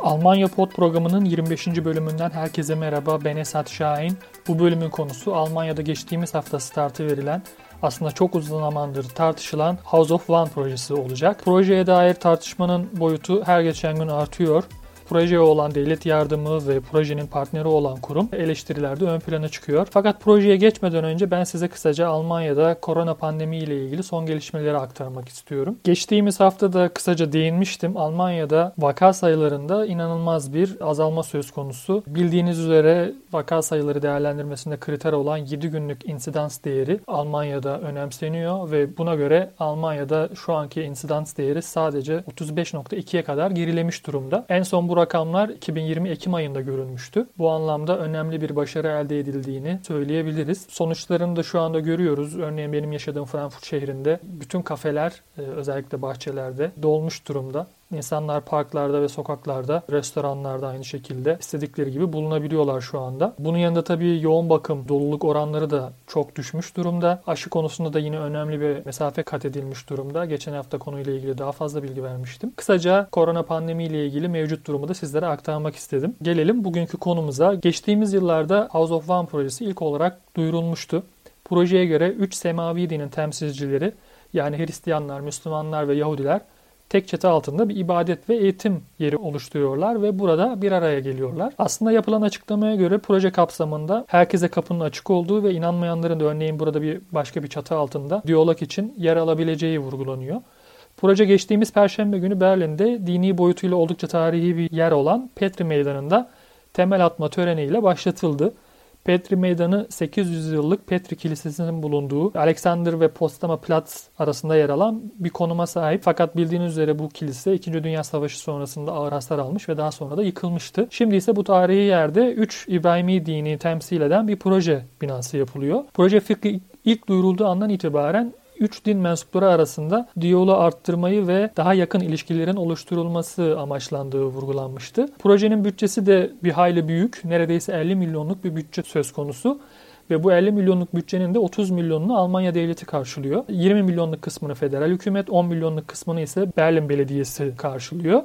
Almanya Pod programının 25. bölümünden herkese merhaba. Ben Esat Şahin. Bu bölümün konusu Almanya'da geçtiğimiz hafta startı verilen aslında çok uzun zamandır tartışılan House of One projesi olacak. Projeye dair tartışmanın boyutu her geçen gün artıyor projeye olan devlet yardımı ve projenin partneri olan kurum eleştirilerde ön plana çıkıyor. Fakat projeye geçmeden önce ben size kısaca Almanya'da korona pandemi ile ilgili son gelişmeleri aktarmak istiyorum. Geçtiğimiz hafta da kısaca değinmiştim. Almanya'da vaka sayılarında inanılmaz bir azalma söz konusu. Bildiğiniz üzere vaka sayıları değerlendirmesinde kriter olan 7 günlük insidans değeri Almanya'da önemseniyor ve buna göre Almanya'da şu anki insidans değeri sadece 35.2'ye kadar gerilemiş durumda. En son bu rakamlar 2020 Ekim ayında görülmüştü. Bu anlamda önemli bir başarı elde edildiğini söyleyebiliriz. Sonuçlarını da şu anda görüyoruz. Örneğin benim yaşadığım Frankfurt şehrinde bütün kafeler e, özellikle bahçelerde dolmuş durumda. İnsanlar parklarda ve sokaklarda, restoranlarda aynı şekilde istedikleri gibi bulunabiliyorlar şu anda. Bunun yanında tabii yoğun bakım, doluluk oranları da çok düşmüş durumda. Aşı konusunda da yine önemli bir mesafe kat edilmiş durumda. Geçen hafta konuyla ilgili daha fazla bilgi vermiştim. Kısaca korona pandemi ile ilgili mevcut durumu da sizlere aktarmak istedim. Gelelim bugünkü konumuza. Geçtiğimiz yıllarda House of One projesi ilk olarak duyurulmuştu. Projeye göre 3 semavi dinin temsilcileri yani Hristiyanlar, Müslümanlar ve Yahudiler tek çatı altında bir ibadet ve eğitim yeri oluşturuyorlar ve burada bir araya geliyorlar. Aslında yapılan açıklamaya göre proje kapsamında herkese kapının açık olduğu ve inanmayanların da örneğin burada bir başka bir çatı altında diyalog için yer alabileceği vurgulanıyor. Proje geçtiğimiz Perşembe günü Berlin'de dini boyutuyla oldukça tarihi bir yer olan Petri Meydanı'nda temel atma töreniyle başlatıldı. Petri Meydanı 800 yıllık Petri Kilisesi'nin bulunduğu Alexander ve Postama Platz arasında yer alan bir konuma sahip. Fakat bildiğiniz üzere bu kilise 2. Dünya Savaşı sonrasında ağır hasar almış ve daha sonra da yıkılmıştı. Şimdi ise bu tarihi yerde 3 İbrahimi dini temsil eden bir proje binası yapılıyor. Proje fikri ilk duyurulduğu andan itibaren üç din mensupları arasında diyaloğu arttırmayı ve daha yakın ilişkilerin oluşturulması amaçlandığı vurgulanmıştı. Projenin bütçesi de bir hayli büyük. Neredeyse 50 milyonluk bir bütçe söz konusu. Ve bu 50 milyonluk bütçenin de 30 milyonunu Almanya devleti karşılıyor. 20 milyonluk kısmını federal hükümet, 10 milyonluk kısmını ise Berlin Belediyesi karşılıyor.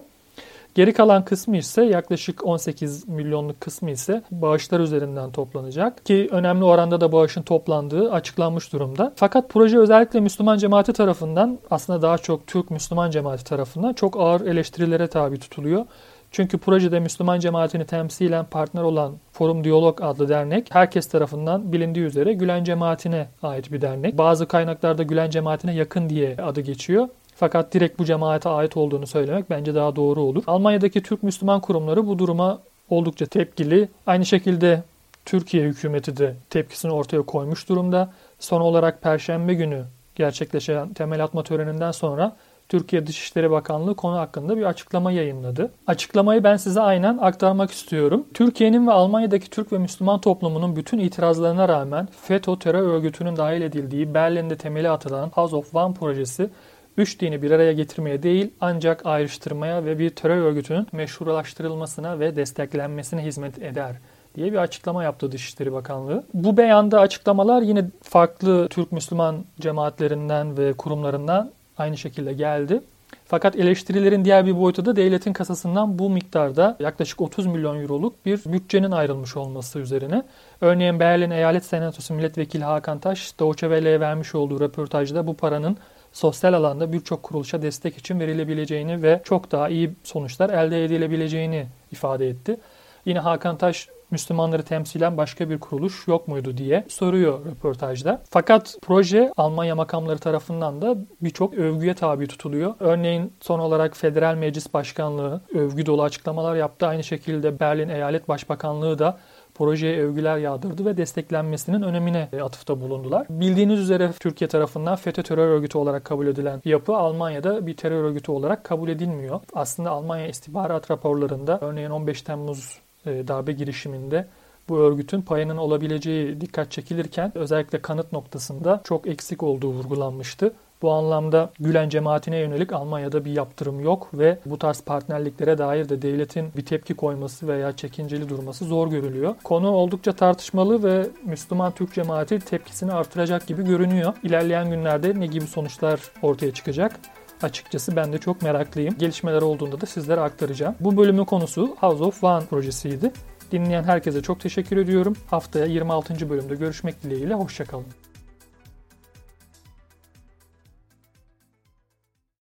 Geri kalan kısmı ise yaklaşık 18 milyonluk kısmı ise bağışlar üzerinden toplanacak ki önemli oranda da bağışın toplandığı açıklanmış durumda. Fakat proje özellikle Müslüman cemaati tarafından aslında daha çok Türk Müslüman cemaati tarafından çok ağır eleştirilere tabi tutuluyor. Çünkü projede Müslüman cemaatini temsilen partner olan Forum Diyalog adlı dernek herkes tarafından bilindiği üzere Gülen cemaatine ait bir dernek. Bazı kaynaklarda Gülen cemaatine yakın diye adı geçiyor. Fakat direkt bu cemaate ait olduğunu söylemek bence daha doğru olur. Almanya'daki Türk Müslüman kurumları bu duruma oldukça tepkili. Aynı şekilde Türkiye hükümeti de tepkisini ortaya koymuş durumda. Son olarak Perşembe günü gerçekleşen temel atma töreninden sonra Türkiye Dışişleri Bakanlığı konu hakkında bir açıklama yayınladı. Açıklamayı ben size aynen aktarmak istiyorum. Türkiye'nin ve Almanya'daki Türk ve Müslüman toplumunun bütün itirazlarına rağmen FETÖ terör örgütünün dahil edildiği Berlin'de temeli atılan House of One projesi üç dini bir araya getirmeye değil ancak ayrıştırmaya ve bir terör örgütünün meşrulaştırılmasına ve desteklenmesine hizmet eder diye bir açıklama yaptı Dışişleri Bakanlığı. Bu beyanda açıklamalar yine farklı Türk Müslüman cemaatlerinden ve kurumlarından aynı şekilde geldi. Fakat eleştirilerin diğer bir boyutu da devletin kasasından bu miktarda yaklaşık 30 milyon euroluk bir bütçenin ayrılmış olması üzerine. Örneğin Berlin Eyalet Senatosu Milletvekili Hakan Taş, Deutsche Welle'ye vermiş olduğu röportajda bu paranın sosyal alanda birçok kuruluşa destek için verilebileceğini ve çok daha iyi sonuçlar elde edilebileceğini ifade etti. Yine Hakan Taş Müslümanları temsilen başka bir kuruluş yok muydu diye soruyor röportajda. Fakat proje Almanya makamları tarafından da birçok övgüye tabi tutuluyor. Örneğin son olarak Federal Meclis Başkanlığı övgü dolu açıklamalar yaptı. Aynı şekilde Berlin Eyalet Başbakanlığı da projeye övgüler yağdırdı ve desteklenmesinin önemine atıfta bulundular. Bildiğiniz üzere Türkiye tarafından FETÖ terör örgütü olarak kabul edilen yapı Almanya'da bir terör örgütü olarak kabul edilmiyor. Aslında Almanya istihbarat raporlarında örneğin 15 Temmuz e, darbe girişiminde bu örgütün payının olabileceği dikkat çekilirken özellikle kanıt noktasında çok eksik olduğu vurgulanmıştı. Bu anlamda Gülen cemaatine yönelik Almanya'da bir yaptırım yok ve bu tarz partnerliklere dair de devletin bir tepki koyması veya çekinceli durması zor görülüyor. Konu oldukça tartışmalı ve Müslüman Türk cemaati tepkisini artıracak gibi görünüyor. İlerleyen günlerde ne gibi sonuçlar ortaya çıkacak? Açıkçası ben de çok meraklıyım. Gelişmeler olduğunda da sizlere aktaracağım. Bu bölümün konusu House of One projesiydi. Dinleyen herkese çok teşekkür ediyorum. Haftaya 26. bölümde görüşmek dileğiyle. Hoşçakalın.